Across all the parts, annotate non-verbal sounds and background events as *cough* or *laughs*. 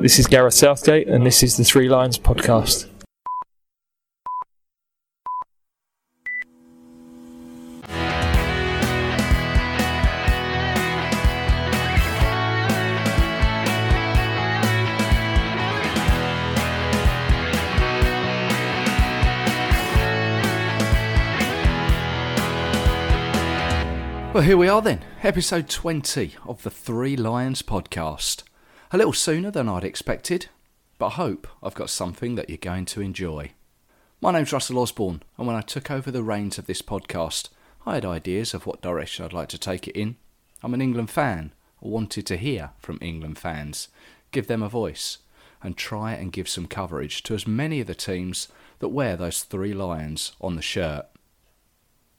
This is Gareth Southgate, and this is the Three Lions podcast. Well, here we are then, episode 20 of the Three Lions podcast. A little sooner than I'd expected, but I hope I've got something that you're going to enjoy. My name's Russell Osborne, and when I took over the reins of this podcast, I had ideas of what direction I'd like to take it in. I'm an England fan. I wanted to hear from England fans, give them a voice, and try and give some coverage to as many of the teams that wear those three lions on the shirt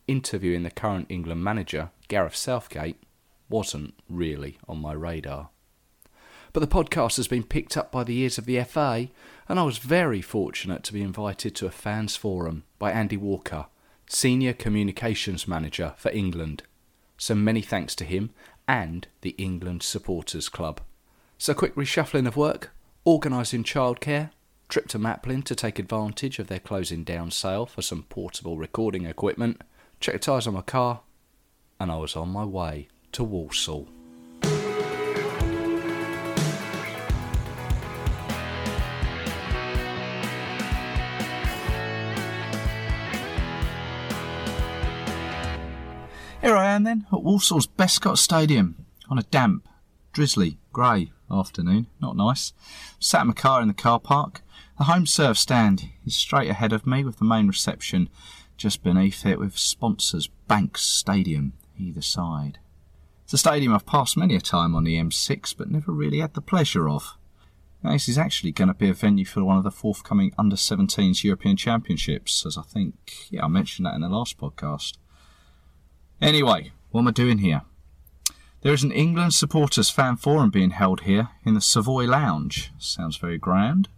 interviewing the current England manager, Gareth Southgate, wasn't really on my radar. But the podcast has been picked up by the ears of the FA, and I was very fortunate to be invited to a fans forum by Andy Walker, Senior Communications Manager for England. So many thanks to him and the England Supporters Club. So, quick reshuffling of work, organising childcare, trip to Maplin to take advantage of their closing down sale for some portable recording equipment, check the tyres on my car, and I was on my way to Walsall. Here I am then at Walsall's Bescot Stadium on a damp, drizzly, grey afternoon. Not nice. Sat in my car in the car park. The HomeServe stand is straight ahead of me with the main reception just beneath it with sponsors Banks Stadium either side. It's a stadium I've passed many a time on the M6 but never really had the pleasure of. Now, this is actually going to be a venue for one of the forthcoming under 17s European Championships, as I think, yeah, I mentioned that in the last podcast. Anyway, what am I doing here? There is an England supporters fan forum being held here in the Savoy Lounge. Sounds very grand.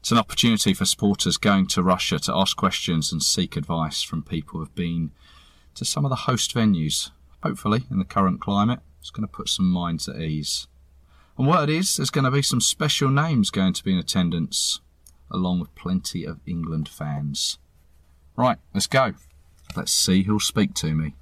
It's an opportunity for supporters going to Russia to ask questions and seek advice from people who have been to some of the host venues. Hopefully, in the current climate, it's going to put some minds at ease. And what it is, there's going to be some special names going to be in attendance, along with plenty of England fans. Right, let's go. Let's see who'll speak to me.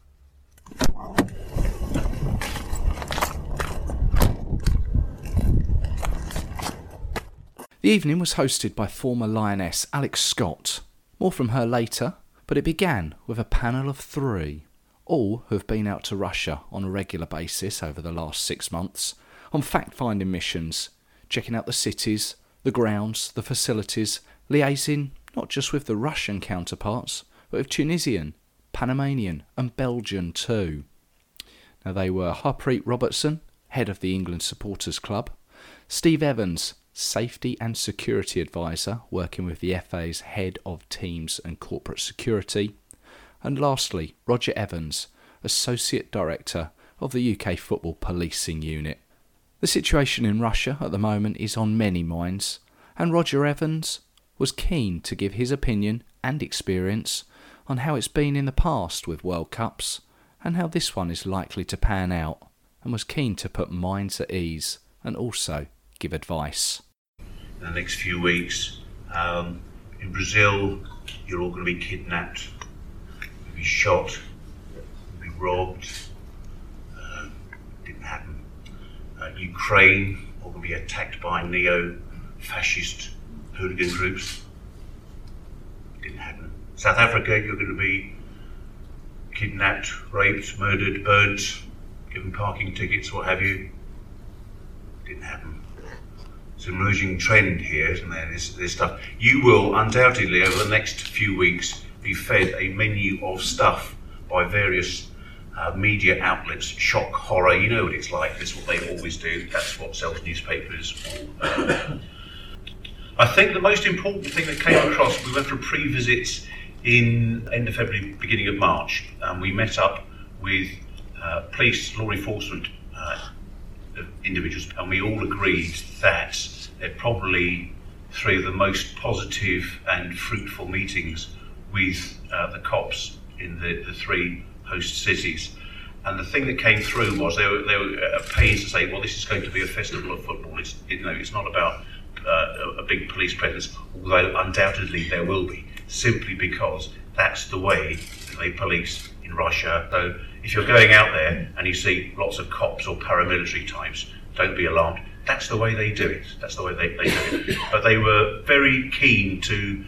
The evening was hosted by former Lioness Alex Scott. More from her later, but it began with a panel of three, all who have been out to Russia on a regular basis over the last six months on fact finding missions, checking out the cities, the grounds, the facilities, liaising not just with the Russian counterparts, but with Tunisian, Panamanian, and Belgian too. Now they were Harpreet Robertson, head of the England Supporters Club, Steve Evans, Safety and Security Advisor, working with the FA's Head of Teams and Corporate Security. And lastly, Roger Evans, Associate Director of the UK Football Policing Unit. The situation in Russia at the moment is on many minds, and Roger Evans was keen to give his opinion and experience on how it's been in the past with World Cups and how this one is likely to pan out, and was keen to put minds at ease and also give advice in the next few weeks. Um, in Brazil, you're all going to be kidnapped, be shot, be robbed. Uh, didn't happen. Uh, Ukraine, all going to be attacked by neo-fascist hooligan groups. Didn't happen. South Africa, you're going to be kidnapped, raped, murdered, burnt, given parking tickets, what have you. Didn't happen it's an emerging trend here, isn't there? This, this stuff. You will undoubtedly, over the next few weeks, be fed a menu of stuff by various uh, media outlets, shock, horror. You know what it's like. That's what they always do. That's what sells newspapers. *coughs* I think the most important thing that came across, we went for pre-visits in end of February, beginning of March, and we met up with uh, police, law enforcement uh, individuals, and we all agreed that they're probably three of the most positive and fruitful meetings with uh, the cops in the, the three host cities. and the thing that came through was they were, they were uh, pains to say, well, this is going to be a festival of football. It's, you know, it's not about uh, a big police presence, although undoubtedly there will be, simply because that's the way they police in Russia. So if you're going out there and you see lots of cops or paramilitary types, don't be alarmed. That's the way they do it. That's the way they, they do it. But they were very keen to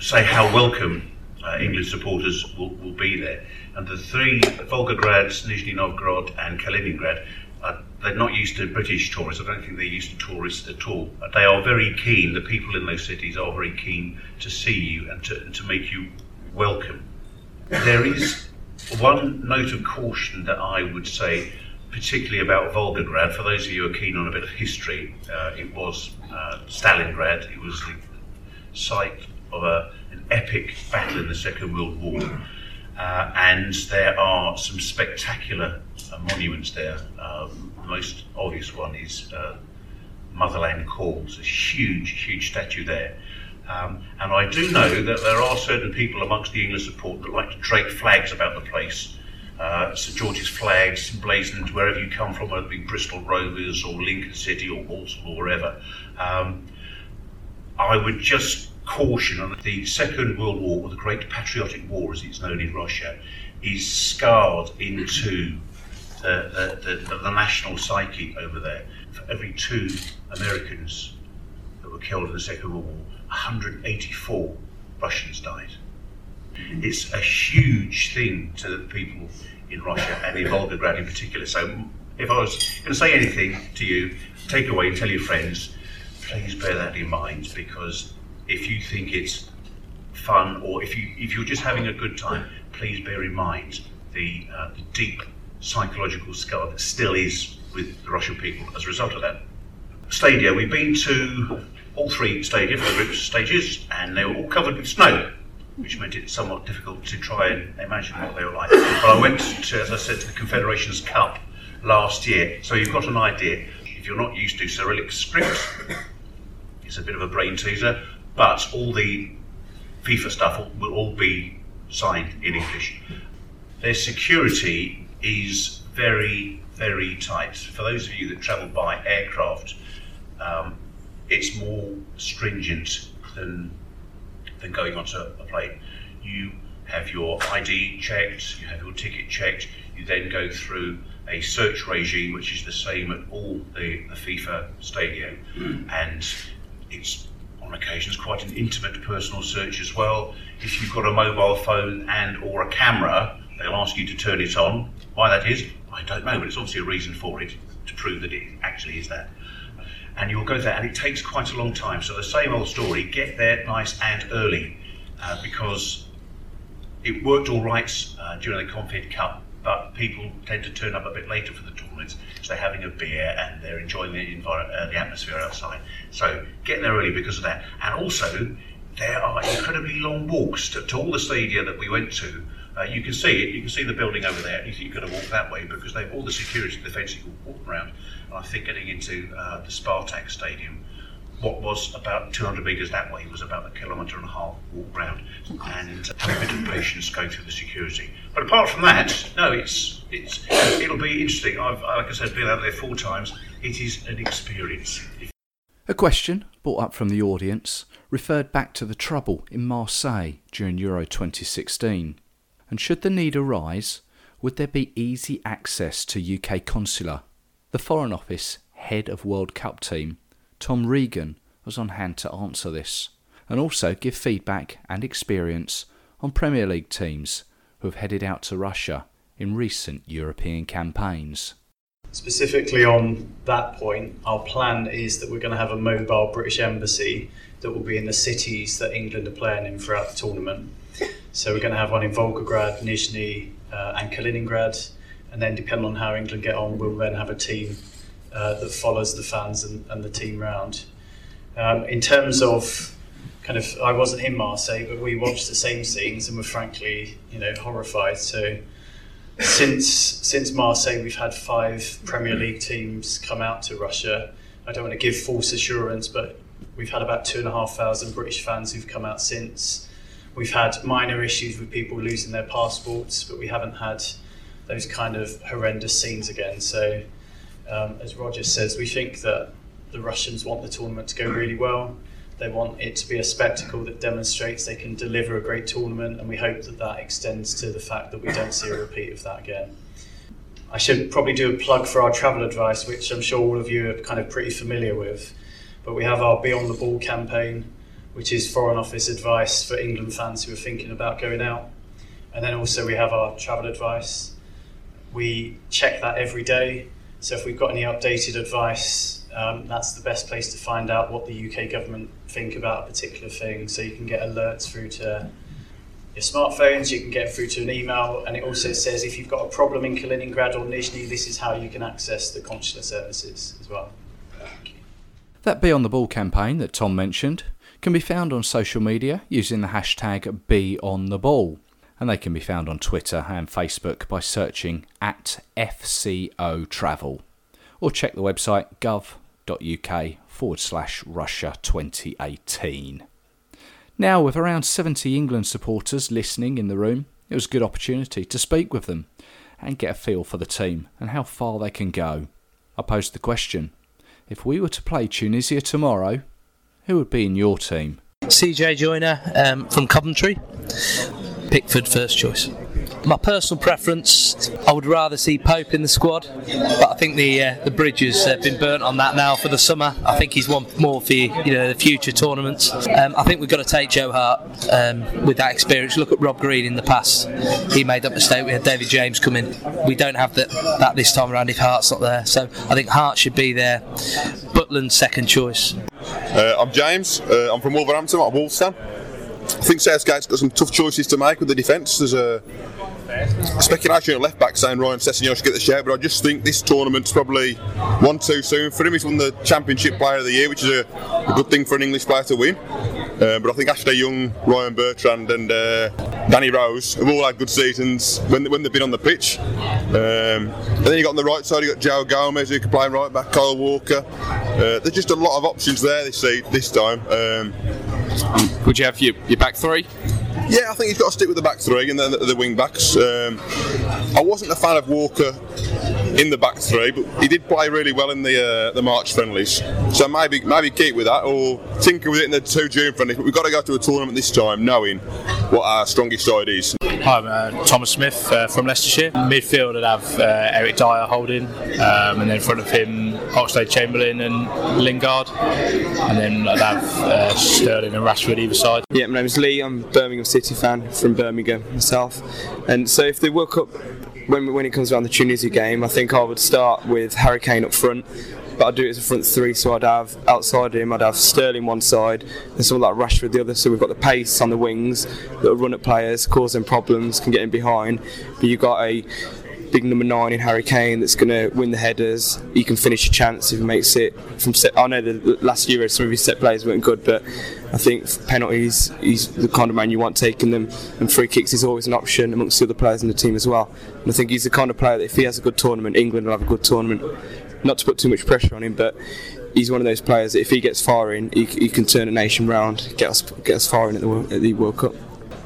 say how welcome uh, England supporters will, will be there. And the three, Volgograd, Nizhny Novgorod, and Kaliningrad, uh, they're not used to British tourists. I don't think they're used to tourists at all. They are very keen, the people in those cities are very keen to see you and to, to make you welcome. There is one note of caution that I would say, particularly about Volgograd, for those of you who are keen on a bit of history, uh, it was uh, Stalingrad. It was the site of a, an epic battle in the Second World War. Uh, and there are some spectacular uh, monuments there. Um, the most obvious one is uh, Motherland Calls, a huge, huge statue there. Um, and I do know that there are certain people amongst the English support that like to drape flags about the place. Uh, St George's flags emblazoned wherever you come from, whether it be Bristol Rovers or Lincoln City or Walsall or wherever. Um, I would just caution on the Second World War, or the Great Patriotic War as it's known in Russia, is scarred into the, the, the, the national psyche over there. For every two Americans that were killed in the Second World War, 184 Russians died. It's a huge thing to the people in Russia and in Volgograd in particular. So, if I was going to say anything to you, take away and tell your friends, please bear that in mind because if you think it's fun or if you if you're just having a good time, please bear in mind the, uh, the deep psychological scar that still is with the Russian people as a result of that. Stadia, we've been to all three stadia for the group stages, and they were all covered with snow, which made it somewhat difficult to try and imagine what they were like. But I went to, as I said, to the Confederations Cup last year, so you've got an idea. If you're not used to Cyrillic script, it's a bit of a brain teaser, but all the FIFA stuff will all be signed in English. Their security is very, very tight. For those of you that travel by aircraft, um, it's more stringent than than going onto a plane. You have your ID checked, you have your ticket checked, you then go through a search regime which is the same at all the, the FIFA stadium, mm. and it's on occasions quite an intimate personal search as well. If you've got a mobile phone and or a camera, they'll ask you to turn it on. Why that is, I don't know, but it's obviously a reason for it to prove that it actually is that and you'll go there, and it takes quite a long time. So the same old story: get there nice and early, uh, because it worked all right uh, during the Confed Cup, but people tend to turn up a bit later for the tournaments. They're having a beer and they're enjoying the envir- uh, the atmosphere outside. So get there early because of that, and also there are incredibly long walks to, to all the stadia that we went to. Uh, you can see it. You can see the building over there. You think you're going to walk that way because they've all the security, the fencing all around. And I think getting into uh, the Spartak Stadium, what was about 200 metres that way was about a kilometre and a half walk round, and a bit of patience going through the security. But apart from that, no, it's it's it'll be interesting. I've like I said, been out there four times. It is an experience. A question brought up from the audience referred back to the trouble in Marseille during Euro 2016. And should the need arise, would there be easy access to UK consular the Foreign Office head of World Cup team, Tom Regan, was on hand to answer this and also give feedback and experience on Premier League teams who have headed out to Russia in recent European campaigns. Specifically on that point, our plan is that we're going to have a mobile British embassy that will be in the cities that England are playing in throughout the tournament. So we're going to have one in Volgograd, Nizhny, uh, and Kaliningrad and then depending on how England get on, we'll then have a team uh, that follows the fans and, and the team round. Um, in terms of kind of, I wasn't in Marseille, but we watched the same scenes and were frankly, you know, horrified. So since since Marseille, we've had five Premier League teams come out to Russia. I don't want to give false assurance, but we've had about two and a half thousand British fans who've come out since. We've had minor issues with people losing their passports, but we haven't had those kind of horrendous scenes again. So, um, as Roger says, we think that the Russians want the tournament to go really well. They want it to be a spectacle that demonstrates they can deliver a great tournament, and we hope that that extends to the fact that we don't see a repeat of that again. I should probably do a plug for our travel advice, which I'm sure all of you are kind of pretty familiar with. But we have our Be on the Ball campaign, which is Foreign Office advice for England fans who are thinking about going out. And then also we have our travel advice. We check that every day. So if we've got any updated advice, um, that's the best place to find out what the UK government think about a particular thing. So you can get alerts through to your smartphones, you can get through to an email, and it also says if you've got a problem in Kaliningrad or Nizhny, this is how you can access the consular services as well. That Be on the Ball campaign that Tom mentioned can be found on social media using the hashtag Be on the Ball, and they can be found on Twitter and Facebook by searching at FCO Travel, or check the website gov.uk forward slash Russia 2018. Now, with around 70 England supporters listening in the room, it was a good opportunity to speak with them and get a feel for the team and how far they can go. I posed the question if we were to play Tunisia tomorrow, who would be in your team? CJ Joyner um, from Coventry. Pickford first choice. My personal preference, I would rather see Pope in the squad, but I think the uh, the bridge has uh, been burnt on that now for the summer. I think he's one more for you know the future tournaments. Um, I think we've got to take Joe Hart um, with that experience. Look at Rob Green in the past; he made that mistake. We had David James come in. We don't have that that this time around if Hart's not there. So I think Hart should be there. Butland second choice. Uh, I'm James. Uh, I'm from Wolverhampton. I'm at Wolverhampton. I think Southgate's got some tough choices to make with the defence. There's a, speculation at left back saying Ryan Sessegnon should get the shout, but I just think this tournament's probably one too soon for him. He's won the Championship Player of the Year, which is a, a good thing for an English player to win. Uh, but I think Ashley Young, Ryan Bertrand, and uh, Danny Rose have all had good seasons when, when they've been on the pitch. Um, and then you got on the right side, you got Joe Gomez who can play right back, Kyle Walker. Uh, there's just a lot of options there this this time. Um, Would you have your, your back three? Yeah, I think he's got to stick with the back three and the, the wing backs. Um, I wasn't a fan of Walker in the back three, but he did play really well in the uh, the March friendlies. So maybe maybe keep with that or tinker with it in the two June friendlies. But we've got to go to a tournament this time knowing what our strongest side is. Hi, I'm uh, Thomas Smith uh, from Leicestershire. Midfield, I'd have uh, Eric Dier holding, um, and then in front of him, Oxlade Chamberlain and Lingard, and then I'd have uh, Sterling and Rashford either side. Yeah, my name's Lee. I'm a Birmingham City fan from Birmingham myself, and so if the World Cup, when when it comes around the Tunisia game, I think I would start with Harry Kane up front. But I'd do it as a front three, so I'd have outside him, I'd have Sterling one side, and someone like Rashford the other. So we've got the pace on the wings that run at players, cause them problems, can get in behind. But you've got a big number nine in Harry Kane that's going to win the headers. He can finish a chance if he makes it from set. I know the last year some of his set plays weren't good, but I think penalties he's the kind of man you want taking them, and free kicks is always an option amongst the other players in the team as well. And I think he's the kind of player that if he has a good tournament, England will have a good tournament. Not to put too much pressure on him, but he's one of those players that if he gets firing, he, he can turn a nation round, get us get us firing at the, World- at the World Cup.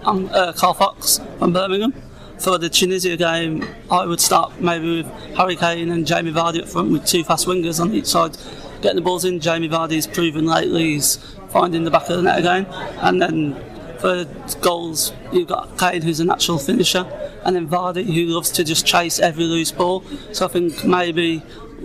I'm uh, Carl Fox from Birmingham. For the Tunisia game, I would start maybe with Harry Kane and Jamie Vardy up front with two fast wingers on each side, getting the balls in. Jamie Vardy's proven lately he's finding the back of the net again, and then for goals you've got Kane who's a natural finisher, and then Vardy who loves to just chase every loose ball. So I think maybe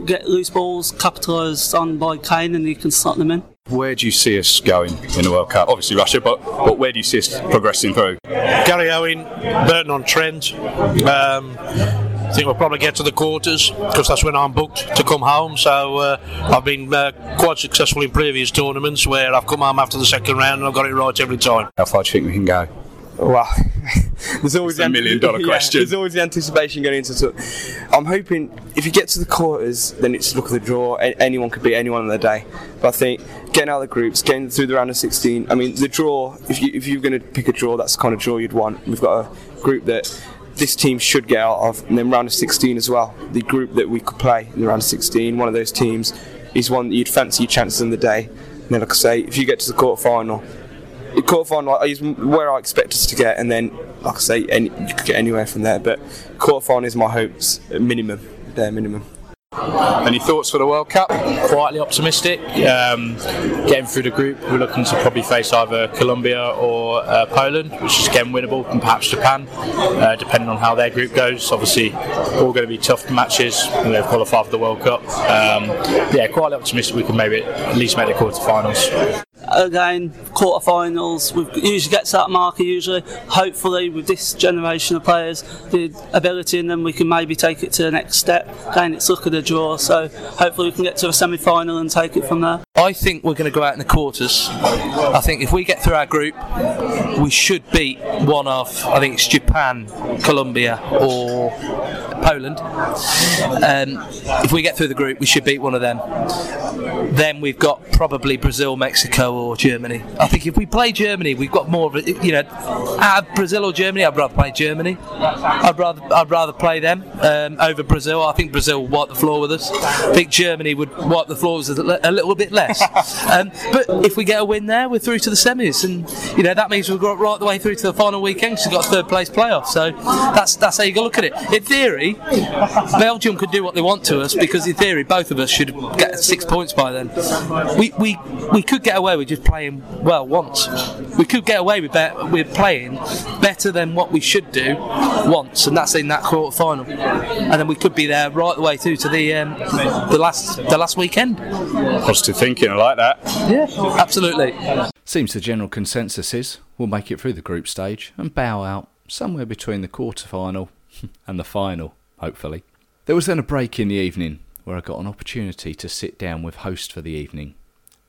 get loose balls capitalised on by Kane and he can slot them in. Where do you see us going in the World Cup? Obviously Russia, but, but where do you see us progressing through? Gary Owen, Burton on Trent. Um, I think we'll probably get to the quarters because that's when I'm booked to come home. So uh, I've been uh, quite successful in previous tournaments where I've come home after the second round and I've got it right every time. How far do you think we can go? Well, *laughs* there's always It's a million dollar *laughs* yeah, question. There's always the anticipation going into it. I'm hoping if you get to the quarters, then it's look at the draw. A- Anyone could beat anyone on the day. But I think getting out of the groups, getting through the round of 16. I mean, the draw. If you if you're going to pick a draw, that's the kind of draw you'd want. We've got a group that this team should get out of, and then round of 16 as well. The group that we could play in the round of 16, one of those teams is one that you'd fancy your chances in the day. And then, like I say, if you get to the quarter final, quarterfinal is where I expect us to get, and then, like I say, any, you could get anywhere from there. But quarterfinal is my hopes, at minimum, bare minimum. Any thoughts for the World Cup? Quietly optimistic. Um, getting through the group, we're looking to probably face either Colombia or uh, Poland, which is again winnable, and perhaps Japan, uh, depending on how their group goes. Obviously, all going to be tough matches. and They've qualified for the World Cup. Um, yeah, quietly optimistic we can maybe at least make the quarterfinals. Again, quarterfinals, we usually get to that marker usually. Hopefully, with this generation of players, the ability in them, we can maybe take it to the next step. Again, it's look at the draw, so hopefully we can get to a semi-final and take it from there. I think we're going to go out in the quarters. I think if we get through our group, we should beat one of, I think it's Japan, Colombia, or Poland. Um, if we get through the group, we should beat one of them. Then we've got probably Brazil, Mexico, or Germany. I think if we play Germany, we've got more of a, you know, out of Brazil or Germany, I'd rather play Germany. I'd rather I'd rather play them um, over Brazil. I think Brazil will wipe the floor with us. I think Germany would wipe the floor with us a a little bit less. Um, but if we get a win there, we're through to the semis, and you know that means we've got right the way through to the final weekend. because we've got a third place playoff. So that's that's how you to look at it. In theory, Belgium could do what they want to us because in theory both of us should get six points by then. We we, we could get away with just playing well once. We could get away with with playing better than what we should do once, and that's in that quarter final. And then we could be there right the way through to the um, the last the last weekend. Positive thinking, I like that. Yeah, absolutely. Seems the general consensus is we'll make it through the group stage and bow out somewhere between the quarter-final *laughs* and the final, hopefully. There was then a break in the evening where I got an opportunity to sit down with host for the evening,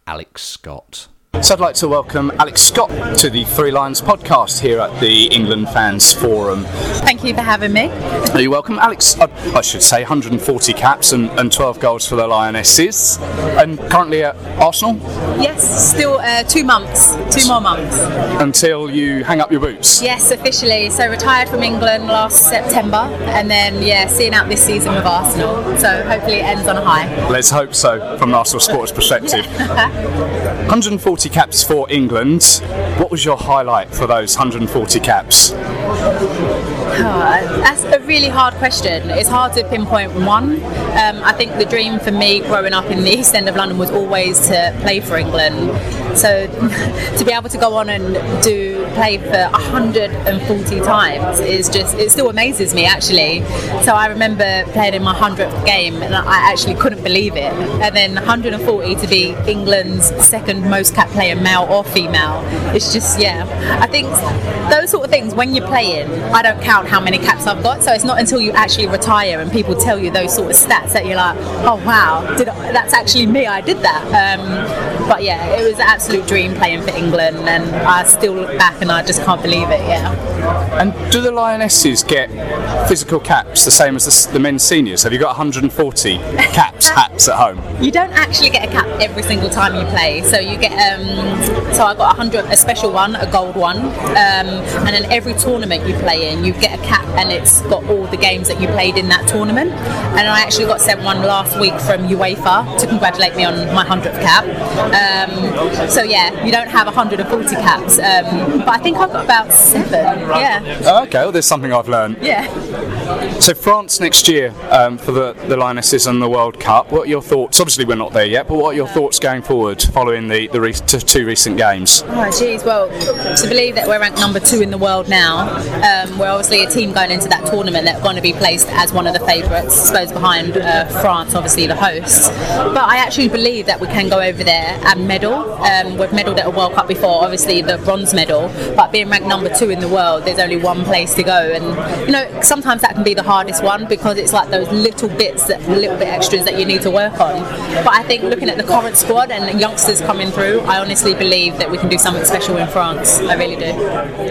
Alex Scott. So I'd like to welcome Alex Scott to the Three Lions podcast here at the England Fans Forum. Thank you for having me. Are you welcome, Alex? I, I should say 140 caps and, and 12 goals for the Lionesses, and currently at Arsenal Yes, still uh, two months, two more months. until you hang up your boots. Yes, officially. So retired from England last September, and then yeah, seeing out this season with Arsenal. So hopefully it ends on a high. Let's hope so, from an Arsenal sports perspective. *laughs* 140 caps for England. What was your highlight for those 140 caps? Oh, that's a really hard question. It's hard to pinpoint one. Um, I think the dream for me growing up in the *laughs* East End of London was always to play for England. So *laughs* to be able to go on and do play for 140 times is just it still amazes me actually. So I remember playing in my 100th game and I actually couldn't believe it. And then 140 to be England's second most cap player, male or female. It's just yeah. I think those sort of things when you're playing, I don't count how many caps I've got. So it's not until you actually retire and people tell you those sort of stats that you're like, oh wow, did I, that's actually me. I did that. Um, but yeah, it was an absolute dream playing for England, and I still look back and I just can't believe it. Yeah. And do the Lionesses get physical caps the same as the, the men's seniors? Have you got 140 caps, hats at home? You don't actually get a cap every single time you play. So you get, um, so I got a hundred, a special one, a gold one, um, and then every tournament you play in, you get a cap, and it's got all the games that you played in that tournament. And I actually got sent one last week from UEFA to congratulate me on my hundredth cap. Um, so yeah, you don't have 140 caps, um, but I think I've got about seven. Yeah, Oh, okay, well, there's something I've learned. yeah. So France next year um, for the, the Lionesses and the World Cup. What are your thoughts? Obviously, we're not there yet, but what are your thoughts going forward following the, the re- t- two recent games? Oh, geez. Well, to believe that we're ranked number two in the world now, um, we're obviously a team going into that tournament that are going to be placed as one of the favourites, I suppose, behind uh, France, obviously the hosts. But I actually believe that we can go over there and medal. Um, we've medalled at a World Cup before, obviously the bronze medal, but being ranked number two in the world, there's only one place to go. And, you know, sometimes that can be the hardest one because it's like those little bits, that little bit extras that you need to work on. But I think looking at the current squad and youngsters coming through, I honestly believe that we can do something special in France. I really do.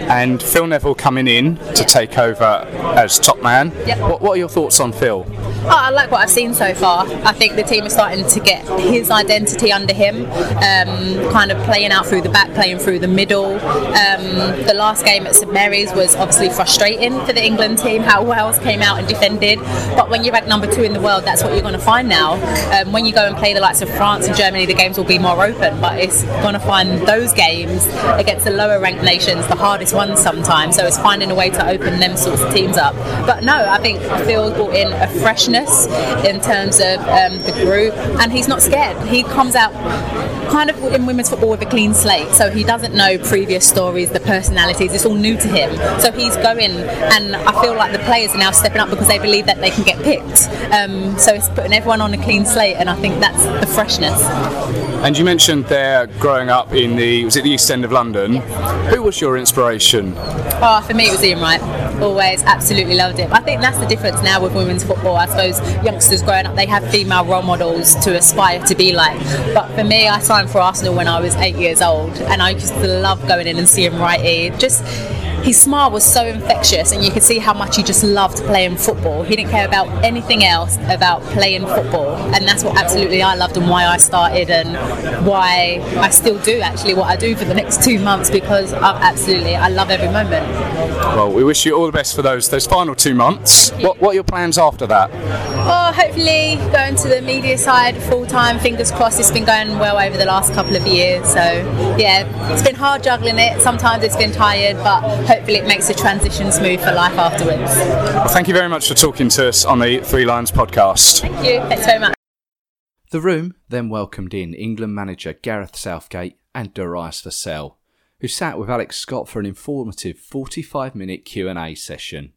And Phil Neville coming in to take over as top man. Yep. What, what are your thoughts on Phil? Oh, I like what I've seen so far. I think the team is starting to get his identity under him, um, kind of playing out through the back, playing through the middle. Um, the last game at St Mary's was obviously frustrating for the England team, how Wales came out and defended. But when you're ranked number two in the world, that's what you're going to find now. Um, when you go and play the likes of France and Germany, the games will be more open, but it's going to find those games against the lower ranked nations the hardest ones sometimes. So it's finding a way to open them sorts of teams up. But no, I think Phil's brought in a freshness in terms of um, the group, and he's not scared. He comes out kind of in women's football with a clean slate, so he doesn't know previous stories, the personalities. It's all new to him. So he's going, and I feel like the players are now stepping up because they believe that they can get picked. Um, so it's putting everyone on a clean slate, and I think that's the freshness. And you mentioned there growing up in the was it the East End of London. Who was your inspiration? Oh, for me, it was Ian Wright. Always, absolutely loved it. I think that's the difference now with women's football. I suppose youngsters growing up, they have female role models to aspire to be like. But for me, I signed for Arsenal when I was eight years old, and I used to love going in and seeing Wrighty. Just his smile was so infectious, and you could see how much he just loved playing football. He didn't care about anything else about playing football, and that's what absolutely I loved and why I started and why I still do actually what I do for the next two months because I absolutely I love every moment. Well, we wish you all the best for those those final two months. What what are your plans after that? Oh, hopefully going to the media side full time. Fingers crossed. It's been going well over the last couple of years. So yeah, it's been hard juggling it. Sometimes it's been tired, but hopefully it makes the transition smooth for life afterwards. Well, thank you very much for talking to us on the Three Lions podcast. Thank you. Thanks very much. The room then welcomed in England manager Gareth Southgate and Darius Vassell, who sat with Alex Scott for an informative 45-minute Q&A session.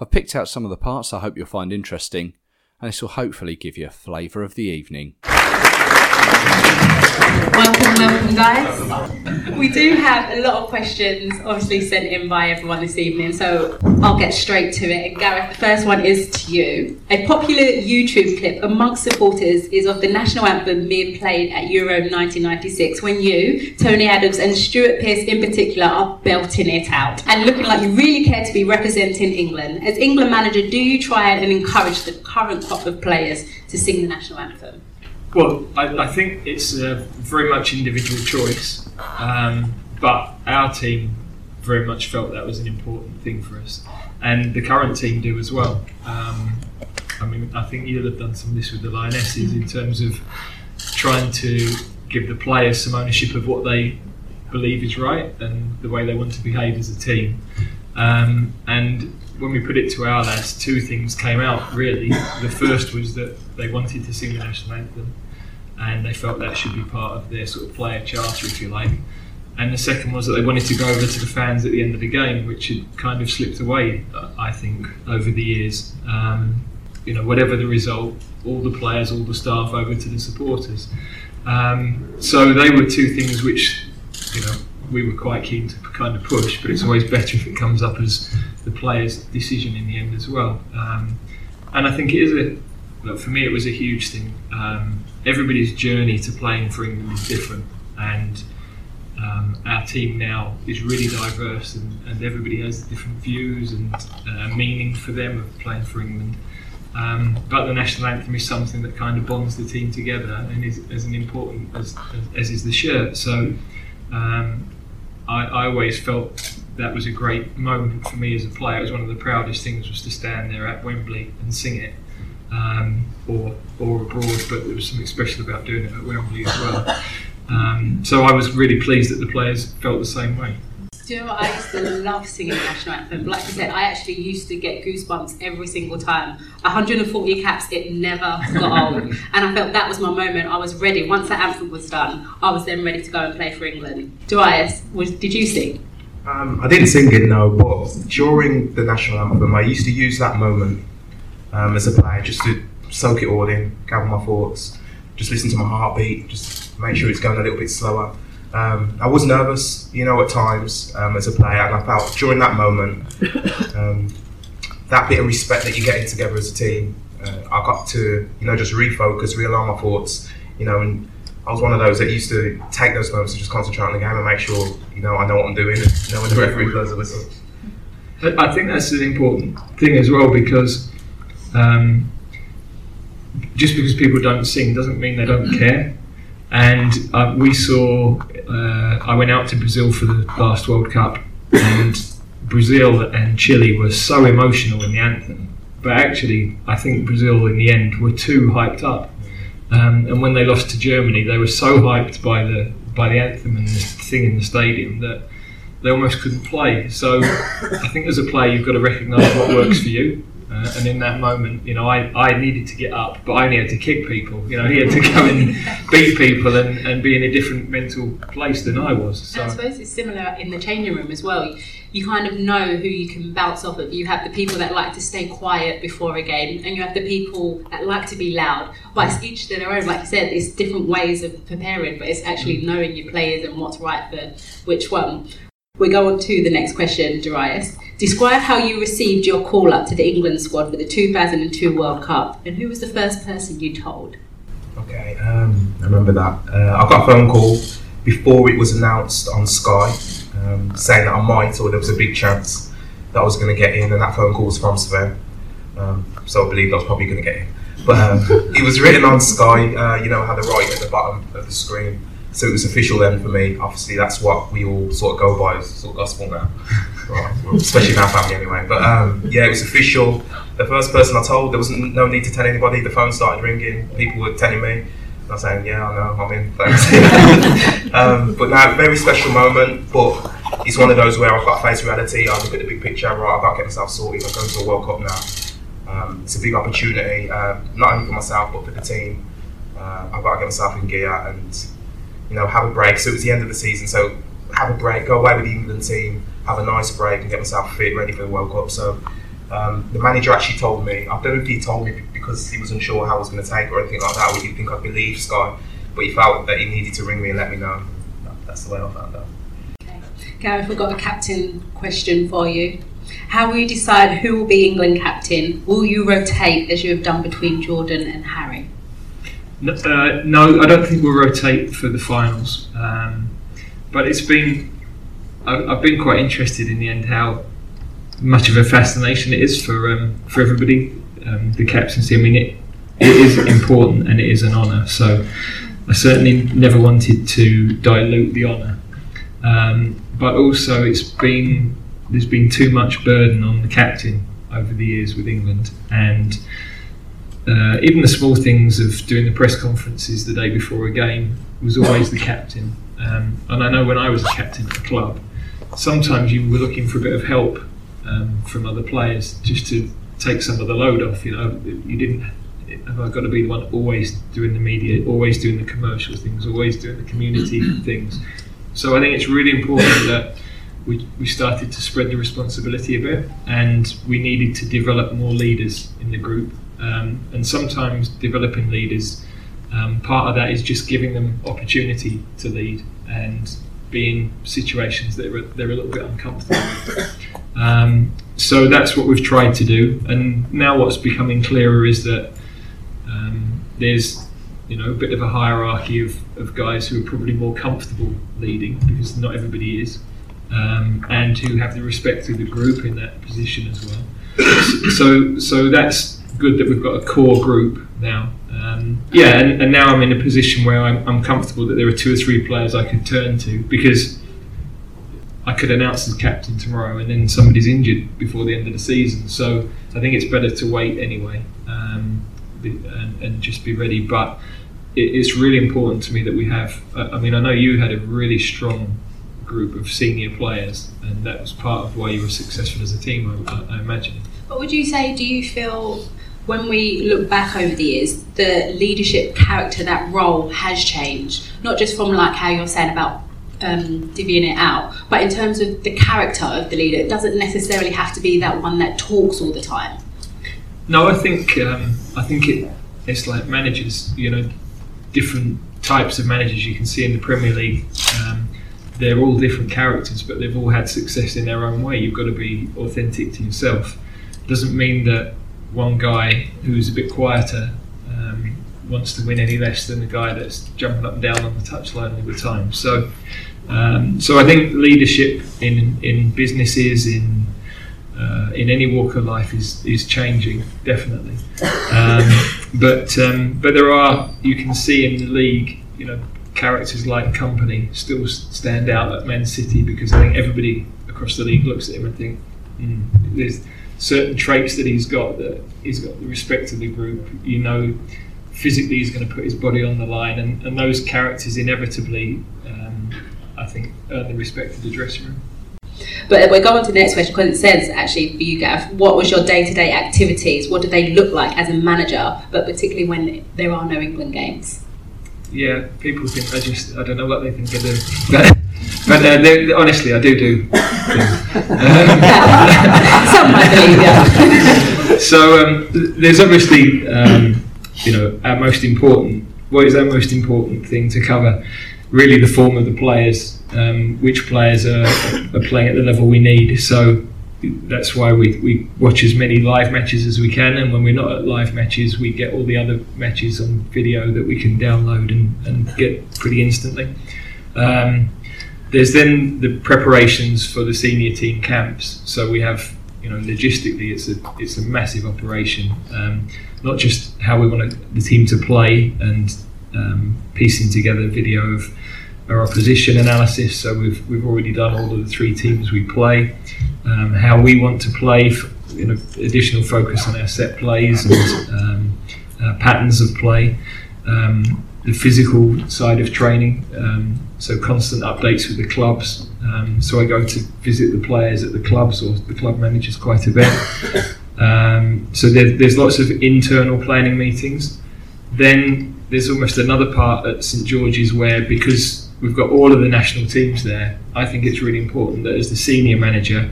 I've picked out some of the parts I hope you'll find interesting, and this will hopefully give you a flavour of the evening. Welcome, welcome, guys. We do have a lot of questions, obviously sent in by everyone this evening, so I'll get straight to it. And Gareth, the first one is to you. A popular YouTube clip amongst supporters is of the national anthem being played at Euro 1996, when you, Tony Adams, and Stuart Pearce in particular are belting it out and looking like you really care to be representing England. As England manager, do you try and encourage the current crop of players to sing the national anthem? Well, I, I think it's uh, very much individual choice, um, but our team very much felt that was an important thing for us, and the current team do as well. Um, I mean, I think you'll have done some of this with the Lionesses in terms of trying to give the players some ownership of what they believe is right and the way they want to behave as a team. Um, and when we put it to our lads, two things came out really. The first was that they wanted to sing the national anthem, and they felt that should be part of their sort of player charter, if you like. And the second was that they wanted to go over to the fans at the end of the game, which had kind of slipped away, I think, over the years. Um, you know, whatever the result, all the players, all the staff over to the supporters. Um, so they were two things which, you know, we were quite keen to kind of push, but it's always better if it comes up as the player's decision in the end as well. Um, and I think it is a, well, for me, it was a huge thing. Um, everybody's journey to playing for England is different, and um, our team now is really diverse, and, and everybody has different views and uh, meaning for them of playing for England. Um, but the national anthem is something that kind of bonds the team together and is as an important as, as, is the shirt. So um, I, I always felt that was a great moment for me as a player. It was one of the proudest things was to stand there at Wembley and sing it, um, or or abroad. But there was something special about doing it at Wembley as well. Um, so I was really pleased that the players felt the same way. Do you know what? I used to love singing the national anthem. Like I said, I actually used to get goosebumps every single time. 140 caps, it never got old. And I felt that was my moment. I was ready. Once that anthem was done, I was then ready to go and play for England. Darius, was, did you sing? Um, I didn't sing it, no, but during the national anthem, I used to use that moment um, as a player just to soak it all in, gather my thoughts, just listen to my heartbeat, just make sure it's going a little bit slower. Um, I was nervous, you know, at times um, as a player, and I felt during that moment *laughs* um, that bit of respect that you're getting together as a team. Uh, I got to, you know, just refocus, realign my thoughts, you know, and I was one of those that used to take those moments to just concentrate on the game and make sure, you know, I know what I'm doing, and, you know, when the referee blows the whistle. I think that's an important thing as well because um, just because people don't sing doesn't mean they don't care. And uh, we saw, uh, I went out to Brazil for the last World Cup, and Brazil and Chile were so emotional in the anthem. But actually, I think Brazil in the end were too hyped up. Um, and when they lost to Germany, they were so hyped by the by the anthem and the thing in the stadium that they almost couldn't play. So I think as a player, you've got to recognise what works for you. Uh, and in that moment, you know, I, I needed to get up, but I only had to kick people. You know, he had to go and *laughs* beat people and, and be in a different mental place than I was. So I suppose it's similar in the changing room as well. You kind of know who you can bounce off of. You have the people that like to stay quiet before a game, and you have the people that like to be loud. But it's each to their own. Like you said, it's different ways of preparing, but it's actually knowing your players and what's right for which one. We go on to the next question, Darius. Describe how you received your call up to the England squad for the 2002 World Cup, and who was the first person you told? Okay, um, I remember that. Uh, I got a phone call before it was announced on Sky um, saying that I might, or there was a big chance that I was going to get in, and that phone call was from Sven. Um, so I believed I was probably going to get in. But um, *laughs* it was written on Sky, uh, you know, had the right at the bottom of the screen. So it was official then for me. Obviously, that's what we all sort of go by sort of gospel now, *laughs* right, especially in our family anyway. But um, yeah, it was official. The first person I told, there was no need to tell anybody. The phone started ringing. People were telling me. And I was saying, yeah, I know, I'm in. Thanks. *laughs* um, but now, very special moment. But it's one of those where I've got to face reality. I look at the big picture. Right, I've got to get myself sorted. I'm going to a World Cup now. Um, it's a big opportunity, uh, not only for myself but for the team. Uh, I've got to get myself in gear and you know, have a break. So it was the end of the season, so have a break, go away with the England team, have a nice break, and get myself fit, ready for the World Cup. So um, the manager actually told me, I don't know if he told me because he was unsure how I was going to take or anything like that, or he think I'd believe Sky, but he felt that he needed to ring me and let me know. That's the way I found out. Gareth, we've got a captain question for you. How will you decide who will be England captain? Will you rotate as you have done between Jordan and Harry? No, uh, no, I don't think we'll rotate for the finals. Um, but it's been, I've, I've, been quite interested in the end how much of a fascination it is for um, for everybody. Um, the captaincy. I mean, it, it is important and it is an honour. So I certainly never wanted to dilute the honour. Um, but also, it's been there's been too much burden on the captain over the years with England and uh, even the small things of doing the press conferences the day before a game was always the captain. Um, and I know when I was a captain at the club, sometimes you were looking for a bit of help um, from other players just to take some of the load off. You know, you didn't. Have I got to be the one always doing the media, always doing the commercial things, always doing the community *clears throat* things? So I think it's really important that we, we started to spread the responsibility a bit, and we needed to develop more leaders in the group um, and sometimes developing leaders, um, part of that is just giving them opportunity to lead and be in situations that are, they're a little bit uncomfortable um, so that's what we've tried to do. And now what's becoming clearer is that um, there's you know a bit of a hierarchy of, of guys who are probably more comfortable leading because not everybody is. Um, and who have the respect of the group in that position as well. So, so that's good that we've got a core group now. Um, yeah, and, and, now I'm in a position where I'm, I'm, comfortable that there are two or three players I can turn to because I could announce as captain tomorrow and then somebody's injured before the end of the season. So I think it's better to wait anyway um, and, and, just be ready. But it, it's really important to me that we have. I mean, I know you had a really strong group of senior players, and that was part of why you were successful as a team. I, I imagine. But would you say? Do you feel when we look back over the years, the leadership character, that role has changed. Not just from like how you're saying about um, divvying it out, but in terms of the character of the leader, it doesn't necessarily have to be that one that talks all the time. No, I think um, I think it, it's like managers. You know, different types of managers you can see in the Premier League. Um, they're all different characters, but they've all had success in their own way. You've got to be authentic to yourself. Doesn't mean that one guy who's a bit quieter um, wants to win any less than the guy that's jumping up and down on the touchline all the time. So, um, so I think leadership in in businesses in uh, in any walk of life is is changing definitely. Um, but um, but there are you can see in the league, you know, characters like Kompany still stand out at Man City because I think everybody across the league looks at him and think mm, there's certain traits that he's got that he's got the respect of the group. You know, physically he's going to put his body on the line, and, and those characters inevitably, um, I think, earn the respect of the dressing room. But we're going to the next question because it says actually for you, Gav, what was your day to day activities? What did they look like as a manager, but particularly when there are no England games? Yeah, people think I just I don't know what they think I do, *laughs* but, uh, they- honestly I do do. *laughs* Some might believe *laughs* so um, there's obviously um, you know our most important. What is our most important thing to cover? Really, the form of the players. Um, which players are, are playing at the level we need. So that's why we, we watch as many live matches as we can, and when we're not at live matches, we get all the other matches on video that we can download and, and get pretty instantly. Um, there's then the preparations for the senior team camps. So we have, you know, logistically, it's a it's a massive operation. Um, not just how we want the team to play and um, piecing together video of our opposition analysis. So we've we've already done all of the three teams we play. Um, how we want to play, you know, additional focus on our set plays and um, patterns of play. Um, the physical side of training, um, so constant updates with the clubs. Um, so I go to visit the players at the clubs or the club managers quite a bit. Um, so there, there's lots of internal planning meetings. Then there's almost another part at St George's where because we've got all of the national teams there, I think it's really important that as the senior manager,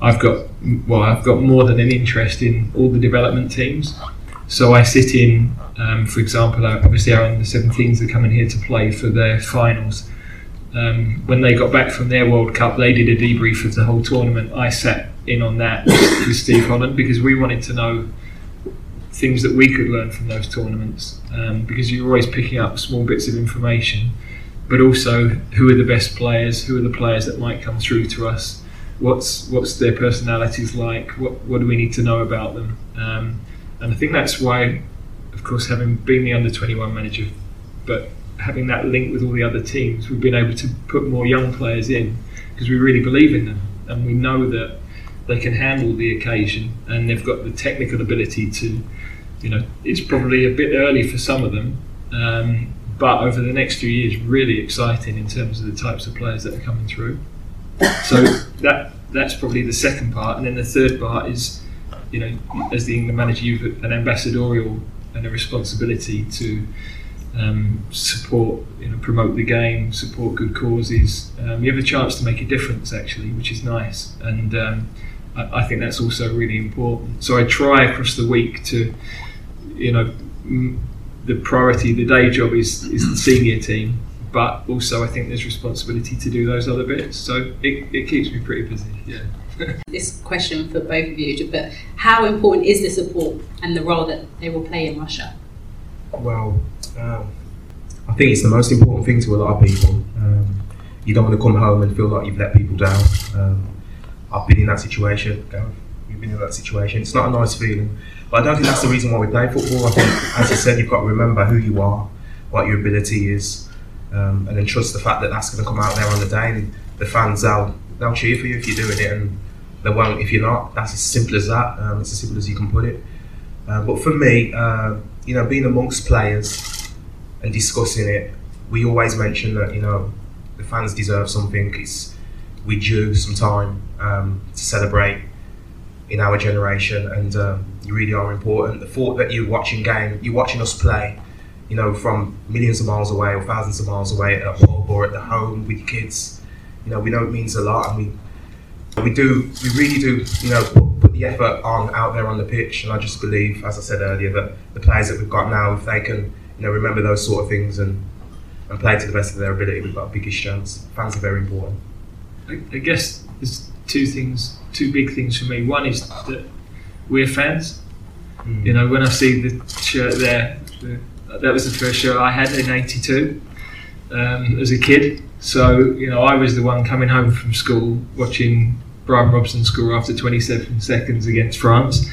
I've got well, I've got more than an interest in all the development teams. So I sit in, um, for example, our- obviously our under 17s are coming here to play for their finals. Um, when they got back from their World Cup, they did a debrief of the whole tournament. I sat in on that *coughs* with Steve Holland because we wanted to know things that we could learn from those tournaments um, because you're always picking up small bits of information, but also who are the best players, who are the players that might come through to us, what's what's their personalities like, what what do we need to know about them, um, and I think that's why, of course, having been the under 21 manager, but having that link with all the other teams, we've been able to put more young players in because we really believe in them and we know that they can handle the occasion and they've got the technical ability to, you know, it's probably a bit early for some of them, um, but over the next few years, really exciting in terms of the types of players that are coming through. So that that's probably the second part, and then the third part is, you know, as the England manager, you've an ambassadorial and a responsibility to um, support, you know, promote the game, support good causes. Um, you have a chance to make a difference, actually, which is nice, and um, I, I think that's also really important. So I try across the week to, you know, m- the priority, the day job is is the senior team, but also I think there's responsibility to do those other bits. So it, it keeps me pretty busy. Yeah. *laughs* This question for both of you, but how important is the support and the role that they will play in Russia? Well, um, I think it's the most important thing to a lot of people. Um, you don't want to come home and feel like you've let people down. Um, I've been in that situation. Gareth, You've been in that situation. It's not a nice feeling, but I don't think that's the reason why we play football. I think, as you said, you've got to remember who you are, what your ability is, um, and then trust the fact that that's going to come out there on the day. And the fans, they'll they'll cheer for you if you're doing it, and they won't if you're not. That's as simple as that. Um, it's as simple as you can put it. Uh, but for me, uh, you know, being amongst players and discussing it, we always mention that you know the fans deserve something. It's we due some time um, to celebrate in our generation, and um, you really are important. The thought that you're watching game, you're watching us play, you know, from millions of miles away or thousands of miles away at home or at the home with your kids, you know, we know it means a lot, and we we do, we really do, you know, put, put the effort on out there on the pitch. And I just believe, as I said earlier, that the players that we've got now, if they can, you know, remember those sort of things and and play to the best of their ability, got a biggest chance. Fans are very important. I, I guess there's two things, two big things for me. One is that we're fans. You know, when I see the shirt there, the, that was the first shirt I had in '82 um, as a kid. So you know, I was the one coming home from school watching Brian Robson score after 27 seconds against France.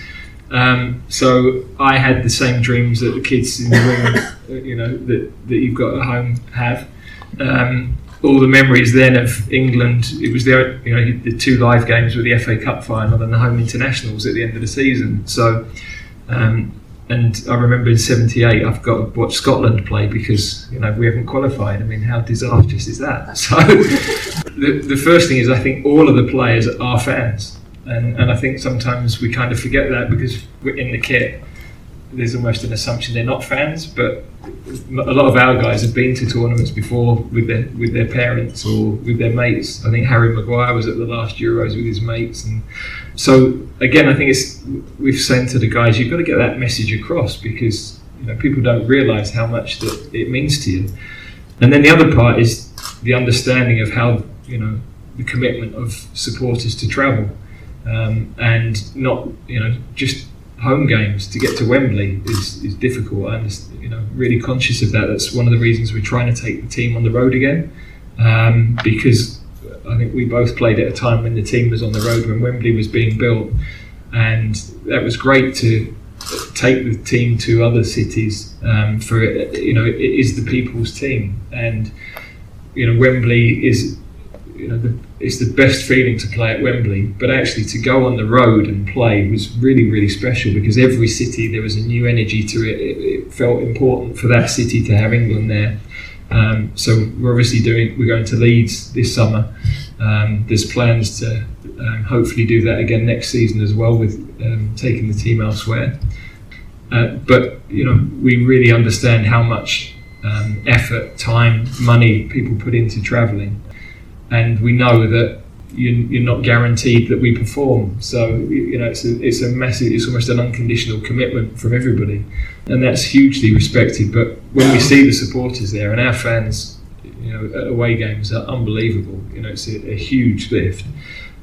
Um, so I had the same dreams that the kids in the room, *coughs* you know, that, that you've got at home have. Um, all the memories then of England. It was the you know the two live games with the FA Cup final and the home internationals at the end of the season. So, um, and I remember in '78 I've got to watch Scotland play because you know we haven't qualified. I mean, how disastrous is that? *laughs* So, the, the first thing is I think all of the players are fans, and and I think sometimes we kind of forget that because we're in the kit. There's almost an assumption they're not fans, but a lot of our guys have been to tournaments before with their with their parents or with their mates. I think Harry Maguire was at the last Euros with his mates, and so again, I think it's we've sent to the guys, you've got to get that message across because you know people don't realise how much that it means to you. And then the other part is the understanding of how you know the commitment of supporters to travel um, and not you know just home games to get to Wembley is, is difficult. I'm just, you know really conscious of that. That's one of the reasons we're trying to take the team on the road again um, because I think we both played at a time when the team was on the road when Wembley was being built, and that was great to take the team to other cities um, for you know it is the people's team and you know Wembley is you know the, it's the best feeling to play at Wembley but actually to go on the road and play was really really special because every city there was a new energy to it. It, it felt important for that city to have England there. Um, so we're obviously doing we're going to Leeds this summer. Um, there's plans to um, hopefully do that again next season as well with um, taking the team elsewhere. Uh, but you know we really understand how much um, effort time money people put into travelling and we know that you, are not guaranteed that we perform. So you know, it's a, it's a massive, it's almost an unconditional commitment from everybody, and that's hugely respected. But when we see the supporters there and our fans, you know, at away games are unbelievable. You know, it's a, a huge lift.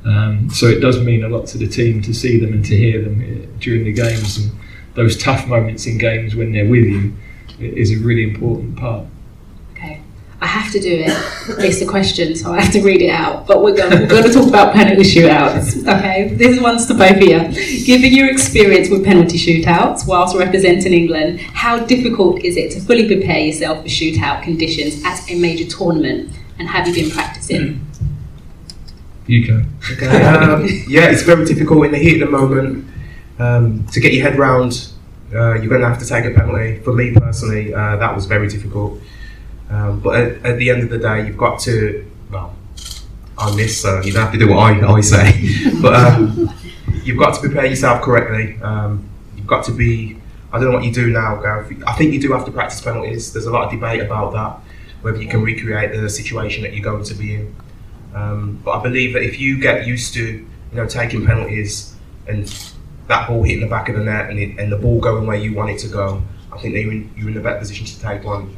Um, so it does mean a lot to the team to see them and to hear them uh, during the games and those tough moments in games when they're with you is a really important part. I have to do it. It's a question, so I have to read it out. But we're going, we're going to talk about penalty shootouts. Okay, this one's to both of you. Given your experience with penalty shootouts whilst representing England, how difficult is it to fully prepare yourself for shootout conditions at a major tournament? And have you been practicing? *clears throat* You go. Okay. Um, yeah, it's very difficult in the heat of the moment um, to get your head round. Uh, you're going to have to take a penalty. For me personally, uh, that was very difficult. Um, but at, at, the end of the day, you've got to, well, on this, so you don't have to do what I, I say, *laughs* but um, you've got to prepare yourself correctly. Um, you've got to be, I don't know what you do now, Gareth. I think you do have to practice penalties. There's a lot of debate about that, whether you can recreate the situation that you're going to be in. Um, but I believe that if you get used to, you know, taking penalties and that ball hitting the back of the net and, it, and the ball going where you want it to go, I think you're in, you're in a better position to take one.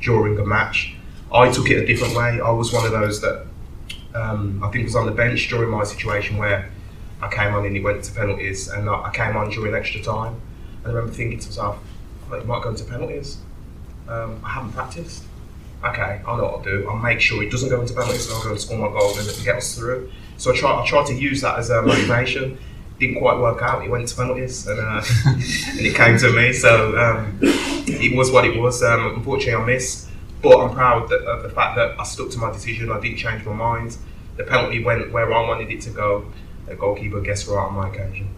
During a match. I took it a different way. I was one of those that um, I think was on the bench during my situation where I came on and it went to penalties, and I came on during extra time. I remember thinking to myself, well, it might go into penalties. Um, I haven't practiced. Okay, I know what I'll do. I'll make sure it doesn't go into penalties, and I'll go and score my goal and get us through. So I try, I tried to use that as a motivation. Didn't quite work out. It went to penalties, and, uh, *laughs* and it came to me. So um, it was what it was. Um, unfortunately, I missed, but I'm proud that, of the fact that I stuck to my decision. I didn't change my mind. The penalty went where I wanted it to go. The goalkeeper guessed right on my occasion.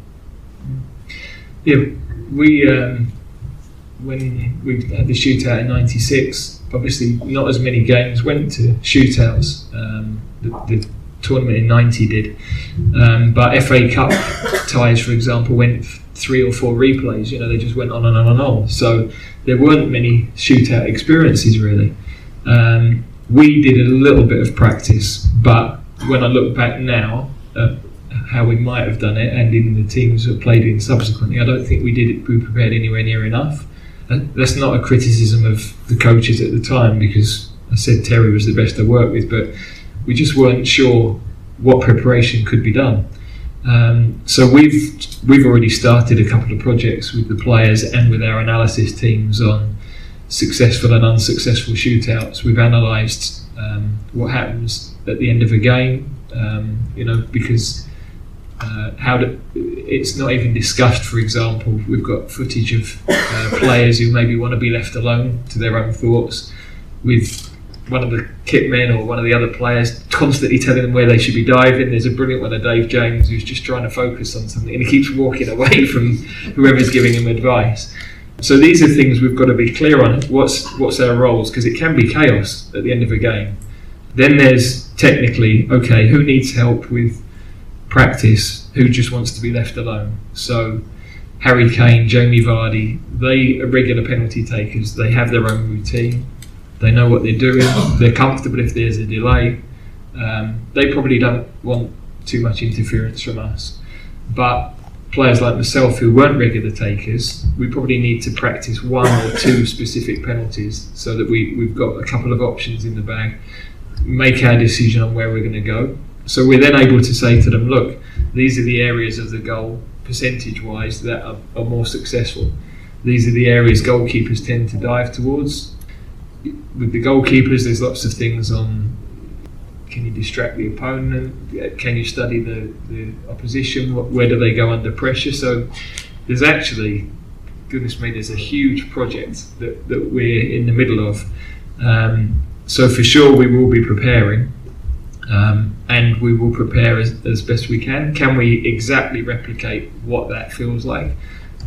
Yeah, we um, when we had the shootout in '96. Obviously, not as many games went to shootouts. Um, the, the, tournament in '90 did, um, but FA Cup ties, for example, went three or four replays. You know, they just went on and on and on. So there weren't many shootout experiences really. Um, we did a little bit of practice, but when I look back now at how we might have done it, and in the teams that played in subsequently, I don't think we did it. We prepared anywhere near enough. And that's not a criticism of the coaches at the time because I said Terry was the best I worked with, but we just weren't sure what preparation could be done. Um, so we've we've already started a couple of projects with the players and with our analysis teams on successful and unsuccessful shootouts. We've analysed um, what happens at the end of a game, um, you know, because Uh, how to, it's not even discussed. For example, we've got footage of uh, players who maybe want to be left alone to their own thoughts, with one of the kit men or one of the other players constantly telling them where they should be diving. There's a brilliant one of Dave James who's just trying to focus on something and he keeps walking away *laughs* from whoever's giving him advice. So these are things we've got to be clear on. What's what's our roles? Because it can be chaos at the end of a game. Then there's technically okay, who needs help with practice? Who just wants to be left alone? So Harry Kane, Jamie Vardy, they are regular penalty takers. They have their own routine. They know what they're doing. They're comfortable if there's a delay. Um, they probably don't want too much interference from us. But players like myself who weren't regular takers, we probably need to practice one or two specific penalties so that we, we've got a couple of options in the bag, make our decision on where we're going to go. So we're then able to say to them, look, these are the areas of the goal, percentage wise, that are, are more successful. These are the areas goalkeepers tend to dive towards. With the goalkeepers, there's lots of things on can you distract the opponent? Can you study the, the opposition? Where do they go under pressure? So there's actually, goodness me, there's a huge project that, that we're in the middle of. Um, so for sure we will be preparing. Um, and we will prepare as, as best we can. Can we exactly replicate what that feels like?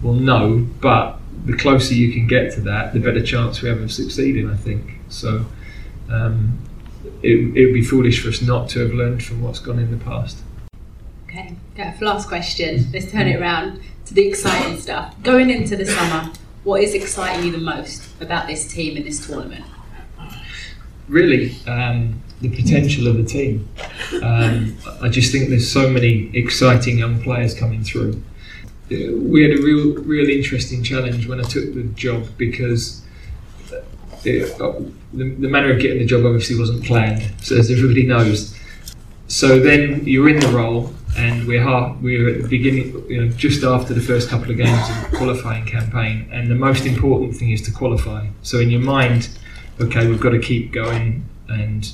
Well, no, but the closer you can get to that, the better chance we have of succeeding, I think. So um, it, it would be foolish for us not to have learned from what's gone in the past. Okay, okay, last question. Let's turn it around to the exciting stuff. Going into the summer, what is exciting you the most about this team and this tournament? Really, um, the potential of the team. Um, I just think there's so many exciting young players coming through. We had a real, real interesting challenge when I took the job because it, uh, the, the manner of getting the job obviously wasn't planned, so as everybody knows. So then you're in the role, and we're we're at the beginning, you know, just after the first couple of games of the qualifying campaign, and the most important thing is to qualify. So in your mind, okay, we've got to keep going, and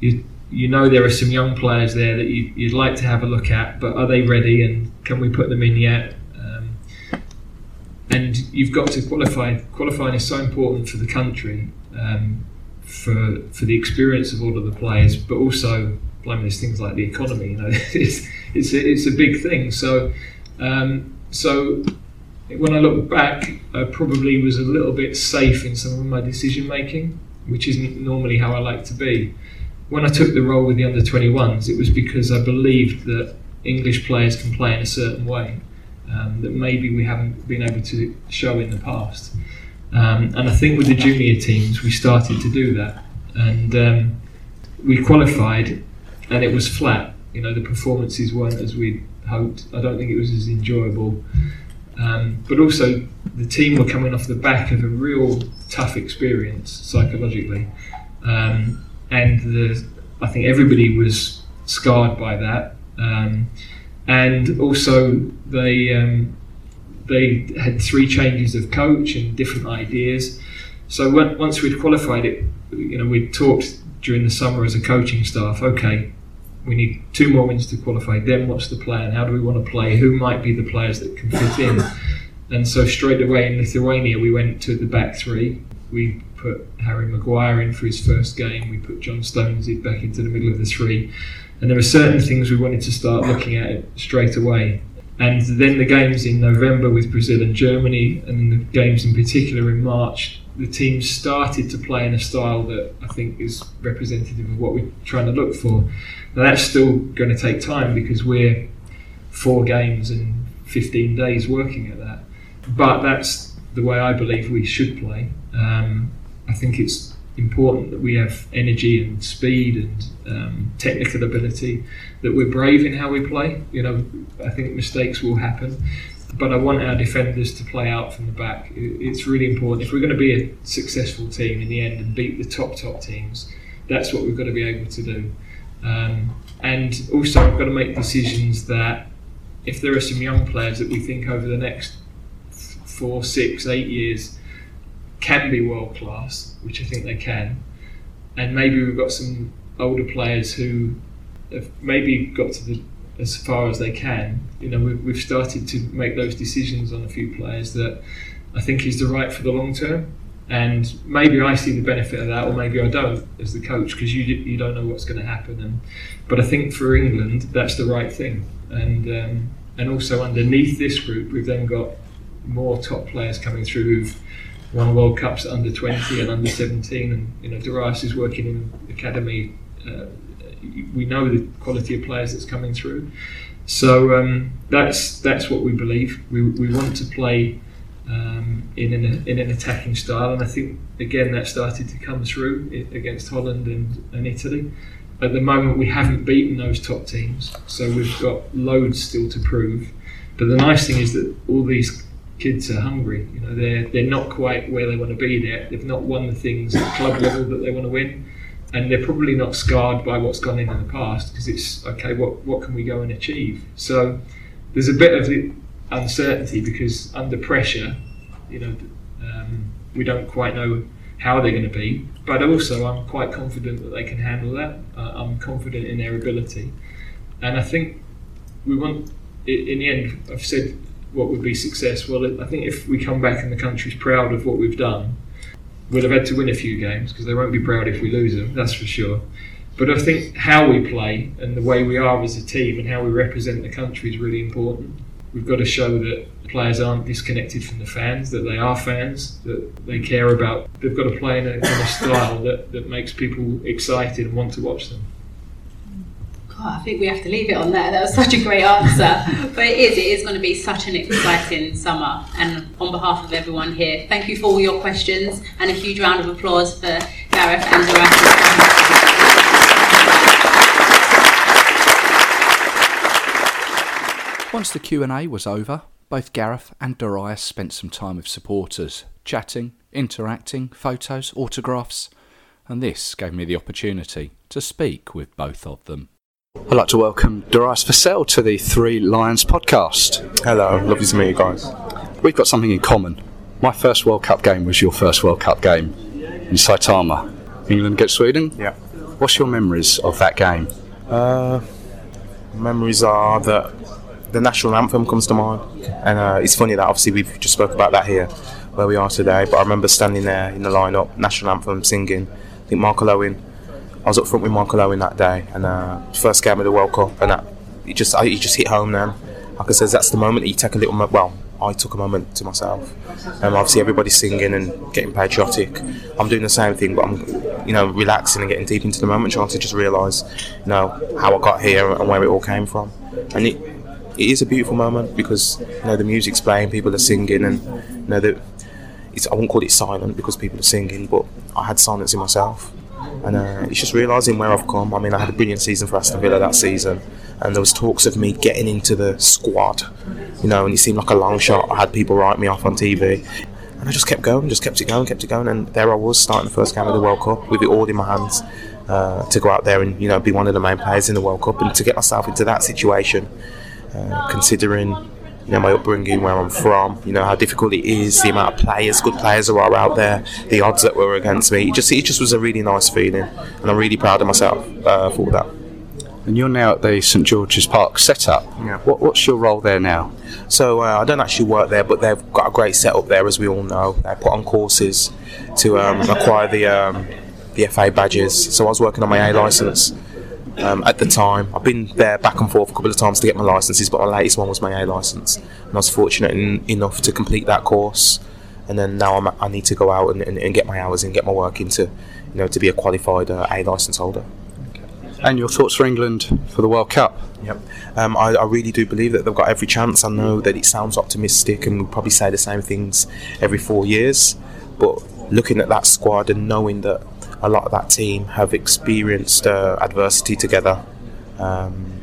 you you know there are some young players there that you, would like to have a look at, but are they ready, and can we put them in yet? and you've got to qualify. Qualifying is so important for the country, um, for for the experience of all of the players, but also, blimey, there's things like the economy. You know, *laughs* it's it's a, it's a big thing. So, um, so when I look back, I probably was a little bit safe in some of my decision making, which isn't normally how I like to be. When I took the role with the under 21s, it was because I believed that English players can play in a certain way um, that maybe we haven't been able to show in the past. Um, and I think with the junior teams, we started to do that. And um, we qualified, and it was flat. You know, the performances weren't as we'd hoped. I don't think it was as enjoyable. Um, but also, the team were coming off the back of a real tough experience psychologically. Um, and the, I think everybody was scarred by that. Um, and also they um, they had three changes of coach and different ideas. So when, once we'd qualified it, you know, we'd talked during the summer as a coaching staff. Okay, we need two more wins to qualify. Then what's the plan? How do we want to play? Who might be the players that can fit in? *laughs* And so straight away in Lithuania, we went to the back three. We put Harry Maguire in for his first game. We put John Stones back into the middle of the three and there were certain things we wanted to start looking at straight away. And then the games in November with Brazil and Germany, and the games in particular in March, the team started to play in a style that I think is representative of what we're trying to look for. Now that's still going to take time because we're four games and 15 days working at that. But that's the way I believe we should play. Um, I think it's important that we have energy and speed and um, technical ability, that we're brave in how we play. You know, I think mistakes will happen, but I want our defenders to play out from the back. It's really important. If we're going to be a successful team in the end and beat the top, top teams, that's what we've got to be able to do. Um, and also, we've got to make decisions that if there are some young players that we think over the next four, six, eight years can be world class, which I think they can, and maybe we've got some older players who have maybe got to the as far as they can. You know, we've, we've started to make those decisions on a few players that I think is the right for the long term. And maybe I see the benefit of that, or maybe I don't as the coach, because you you don't know what's going to happen. And but I think for England, that's the right thing. And um, and also underneath this group, we've then got more top players coming through who've won World Cups under 20 and under 17. And you know, Darius is working in academy. Uh, we know the quality of players that's coming through. So um, that's that's what we believe. We, we want to play um, in an in an attacking style, and I think again that started to come through against Holland and, and Italy. At the moment, we haven't beaten those top teams, so we've got loads still to prove. But the nice thing is that all these kids are hungry. You know, they're they're not quite where they want to be. There, they've not won the things at club level that they want to win, and they're probably not scarred by what's gone in in the past because it's okay. What what can we go and achieve? So there's a bit of the uncertainty because under pressure, you know, um, we don't quite know how they're going to be. But also, I'm quite confident that they can handle that. Uh, I'm confident in their ability, and I think we want. In the end, I've said what would be success. Well, I think if we come back and the country's proud of what we've done, we'll have had to win a few games because they won't be proud if we lose them. That's for sure. But I think how we play and the way we are as a team and how we represent the country is really important. We've got to show that players aren't disconnected from the fans, that they are fans, that they care about. They've got to play in a, in a style that, that makes people excited and want to watch them. God, I think we have to leave it on there. That was such a great answer. *laughs* but it is, it is going to be such an exciting summer. And on behalf of everyone here, thank you for all your questions and a huge round of applause for Gareth and Darius. Once the Q&A was over, both Gareth and Darius spent some time with supporters, chatting, interacting, photos, autographs, and this gave me the opportunity to speak with both of them. I'd like to welcome Darius Vassell to the Three Lions podcast. Hello, lovely to meet you guys. We've got something in common. My first World Cup game was your first World Cup game in Saitama. England against Sweden? Yeah. What's your memories of that game? Uh, memories are that the national anthem comes to mind, and uh, it's funny that obviously we've just spoke about that here, where we are today. But I remember standing there in the lineup, national anthem singing. I think Michael Owen. I was up front with Michael Owen that day, and uh, first game of the World Cup, and that it just I, it just hit home then. Like I said, that's the moment that you take a little. Well, I took a moment to myself. Um, obviously, everybody's singing and getting patriotic. I'm doing the same thing, but I'm, you know, relaxing and getting deep into the moment, trying to just realise, you know, how I got here and where it all came from. And it, it is a beautiful moment because you know the music's playing, people are singing, and you know that it's I won't call it silent because people are singing, but I had silence in myself, and uh, it's just realising where I've come. I mean, I had a brilliant season for Aston Villa that season, and there was talks of me getting into the squad, you know, and it seemed like a long shot. I had people write me off on TV. And I just kept going, just kept it going, kept it going, and there I was starting the first game of the World Cup with it all in my hands uh, to go out there and you know be one of the main players in the World Cup and to get myself into that situation uh, considering you know my upbringing, where I'm from, you know how difficult it is, the amount of players, good players who are out there, the odds that were against me. It just it just was a really nice feeling, and I'm really proud of myself uh, for that. And you're now at the St George's Park setup. Yeah. What, what's your role there now? So uh, I don't actually work there, but they've got a great setup there, as we all know. They put on courses to um, acquire the um, the FA badges. So I was working on my A license um, at the time. I've been there back and forth a couple of times to get my licenses, but my latest one was my A license, and I was fortunate in, enough to complete that course. And then now I'm, I need to go out and, and, and get my hours and get my work into, you know, to be a qualified uh, A license holder. And your thoughts for England for the World Cup? Yep. Um, I, I, really do believe that they've got every chance. I know that it sounds optimistic and we'll probably say the same things every four years, but looking at that squad and knowing that a lot of that team have experienced uh, adversity together. Um,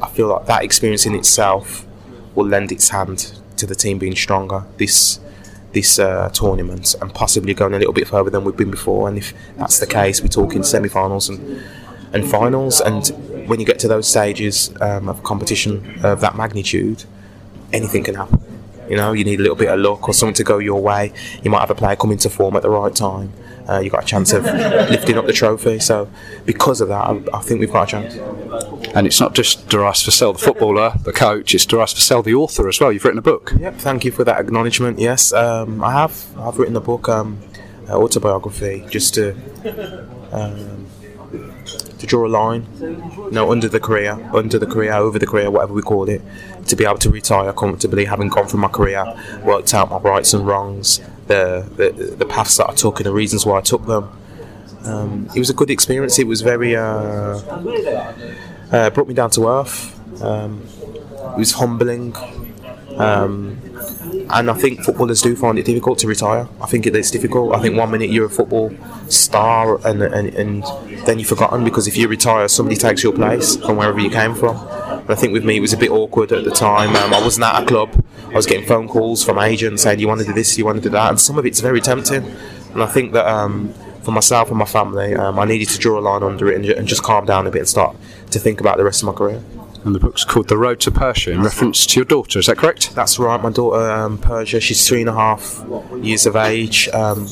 I feel like that experience in itself will lend its hand to the team being stronger this this uh, tournament and possibly going a little bit further than we've been before. And if that's the case, we're talking semi-finals and and finals. And when you get to those stages um, of competition of that magnitude, anything can happen. You know, you need a little bit of luck or something to go your way. You might have a player come into form at the right time. Uh, you got a chance of *laughs* lifting up the trophy. So, because of that, I, I think we've got a chance. And it's not just Darius Vassell, the footballer, the coach, it's Darius Vassell, the author as well. You've written a book. Yep, thank you for that acknowledgement. Yes, um, I have. I've written a book, um, uh, autobiography, just to um, to draw a line, you know, under the career, under the career, over the career, whatever we call it, to be able to retire comfortably, having gone through my career, worked out my rights and wrongs, the the, the paths that I took and the reasons why I took them. Um, it was a good experience. It was very uh, uh, brought me down to earth. Um, it was humbling. Um, and I think footballers do find it difficult to retire. I think it is difficult. I think one minute you're a football star and, and, and then you're forgotten because if you retire, somebody takes your place from wherever you came from. And I think with me, it was a bit awkward at the time. Um, I wasn't at a club. I was getting phone calls from agents saying, you want to do this, you want to do that. And some of it's very tempting. And I think that um, for myself and my family, um, I needed to draw a line under it and, and just calm down a bit and start to think about the rest of my career. And the book's called The Road to Persia in reference to your daughter, is that correct? That's right. My daughter, um, Persia, she's three and a half years of age. Um,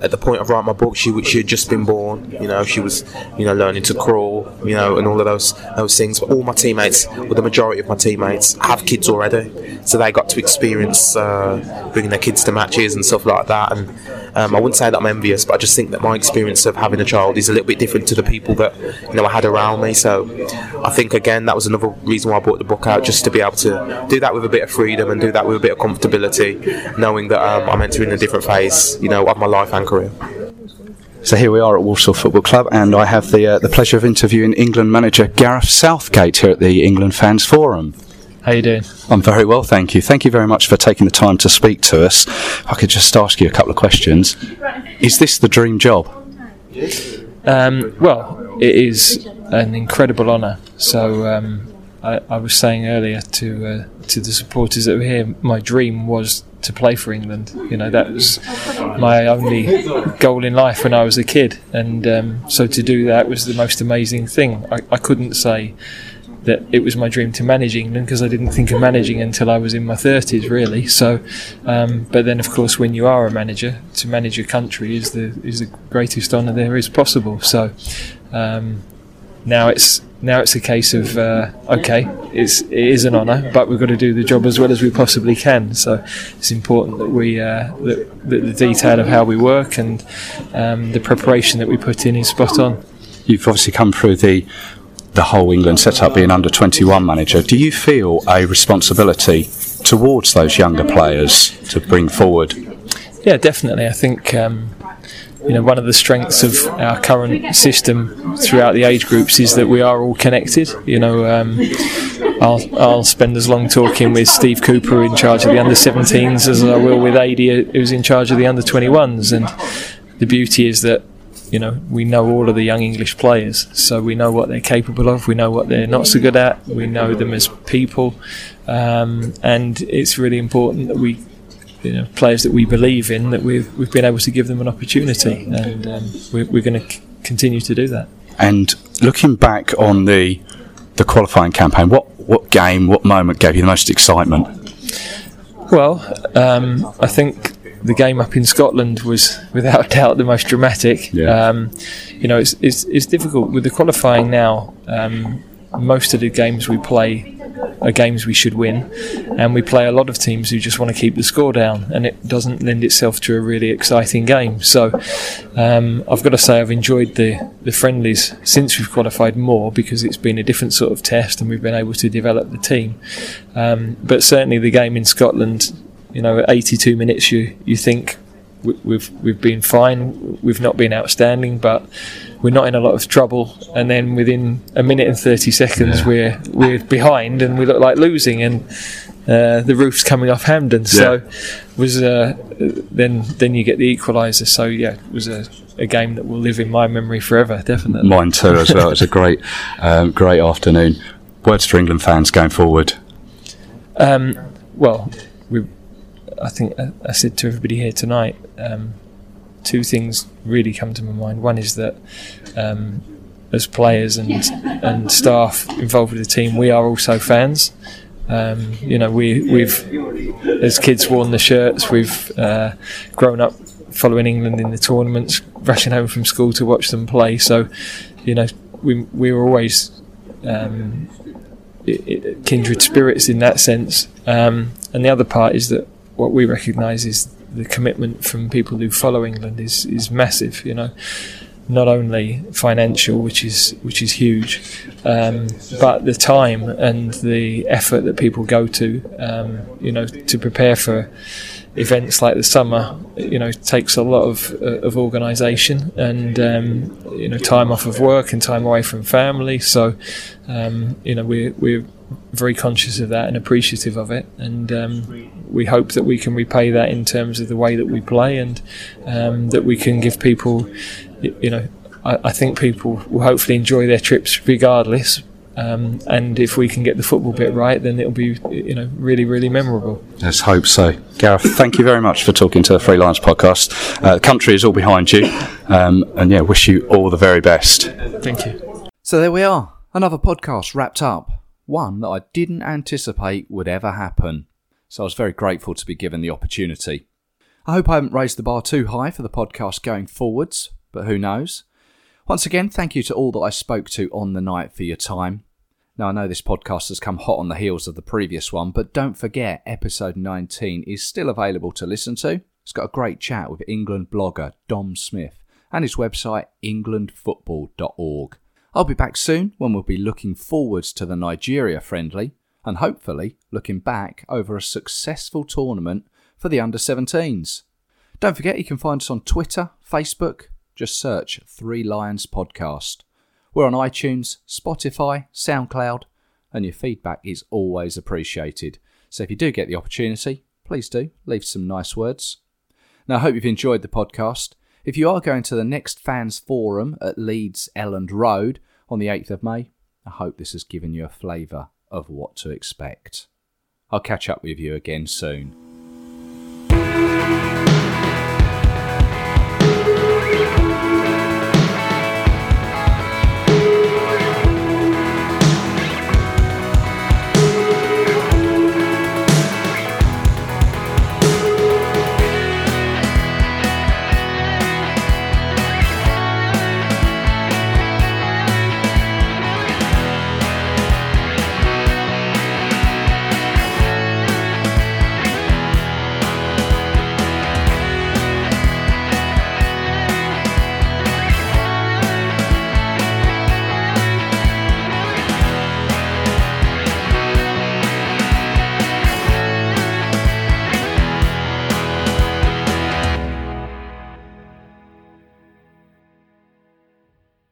at the point of writing my book, she she had just been born. You know, she was, you know, learning to crawl. You know, and all of those those things. But all my teammates, well, the majority of my teammates, have kids already, so they got to experience uh, bringing their kids to matches and stuff like that. And um, I wouldn't say that I'm envious, but I just think that my experience of having a child is a little bit different to the people that you know I had around me. So I think again that was another reason why I brought the book out, just to be able to do that with a bit of freedom and do that with a bit of comfortability, knowing that um, I'm entering a different phase, you know, of my life and career. So here we are at Walsall Football Club, and I have the uh, the pleasure of interviewing England manager Gareth Southgate here at the England Fans Forum. How you doing? I'm very well, thank you. Thank you very much for taking the time to speak to us. If I could just ask you a couple of questions. Is this the dream job? Um, well, it is an incredible honour. So um, I, I was saying earlier to uh, to the supporters that were here, my dream was to play for England. You know, that was my only goal in life when I was a kid, and um, so to do that was the most amazing thing. I, I couldn't say that it was my dream to manage England because I didn't think of managing until I was in my 30s, really. So, um, but then of course, when you are a manager, to manage a country is the is the greatest honour there is possible. So, um, now it's now it's a case of uh, okay, it's it is an honour, but we've got to do the job as well as we possibly can. So it's important that we uh, that, that the detail of how we work and um, the preparation that we put in is spot on. You've obviously come through the the whole England setup being under 21 manager. Do you feel a responsibility towards those younger players to bring forward? Yeah, definitely. I think um, you know one of the strengths of our current system throughout the age groups is that we are all connected. You know, um, I'll I'll spend as long talking with Steve Cooper in charge of the under 17s as I will with Aidy who's in charge of the under 21s, and the beauty is that you know we know all of the young English players, so we know what they're capable of, we know what they're not so good at, we know them as people, um, and it's really important that we you know, players that we believe in, that we've we've been able to give them an opportunity, and um, we're, we're going to c- continue to do that. And looking back on the the qualifying campaign, what what game, what moment gave you the most excitement? Well, um, I think the game up in Scotland was without doubt the most dramatic. Yeah. Um, you know, it's, it's it's difficult with the qualifying now. Um, most of the games we play are games we should win, and we play a lot of teams who just want to keep the score down, and it doesn't lend itself to a really exciting game. So, um, I've got to say I've enjoyed the the friendlies since we've qualified more because it's been a different sort of test, and we've been able to develop the team. Um, but certainly the game in Scotland, you know, at 82 minutes, you you think we've we've been fine. We've not been outstanding, but we're not in a lot of trouble. And then within a minute and thirty seconds, we're we're behind, and we look like losing, and uh, the roof's coming off Hampden. So was uh, then then you get the equaliser. So yeah, it was a, a game that will live in my memory forever, definitely. Mine too, as well. It's a great, um, great afternoon. Words for England fans going forward. Um, well, we, I think I, I said to everybody here tonight, um, two things really come to my mind. One is that um, as players and and staff involved with the team, we are also fans. Um, you know, we we've as kids worn the shirts. We've uh, grown up following England in the tournaments, rushing home from school to watch them play. So, you know, we we were always um, kindred spirits in that sense. Um, and the other part is that what we recognise is the commitment from people who follow England is is massive. You know, not only financial, which is which is huge, um, but the time and the effort that people go to, um, you know, to prepare for events like the summer, you know, takes a lot of uh, of organisation and um, you know time off of work and time away from family. So, um, you know, we we're very conscious of that and appreciative of it, and um, we hope that we can repay that in terms of the way that we play and um, that we can give people, you know, I, I, think people will hopefully enjoy their trips regardless. Um, and if we can get the football bit right, then it'll be, you know, really, really memorable. Let's hope so. Gareth, thank you very much for talking to the Three Lions podcast. Uh, the country is all behind you, um, and yeah, wish you all the very best. Thank you. So there we are, another podcast wrapped up. One that I didn't anticipate would ever happen so I was very grateful to be given the opportunity. I hope I haven't raised the bar too high for the podcast going forwards, but who knows? Once again, thank you to all that I spoke to on the night for your time. Now, I know this podcast has come hot on the heels of the previous one, but don't forget episode 19 is still available to listen to. It's got a great chat with England blogger Dom Smith and his website englandfootball.org. I'll be back soon when we'll be looking forwards to the Nigeria friendly and hopefully looking back over a successful tournament for the under 17s. Don't forget you can find us on Twitter, Facebook, just search Three Lions Podcast. We're on iTunes, Spotify, SoundCloud, and your feedback is always appreciated. So if you do get the opportunity, please do leave some nice words. Now, I hope you've enjoyed the podcast. If you are going to the next fans forum at Leeds Elland Road on the 8th of May, I hope this has given you a flavour of what to expect. I'll catch up with you again soon.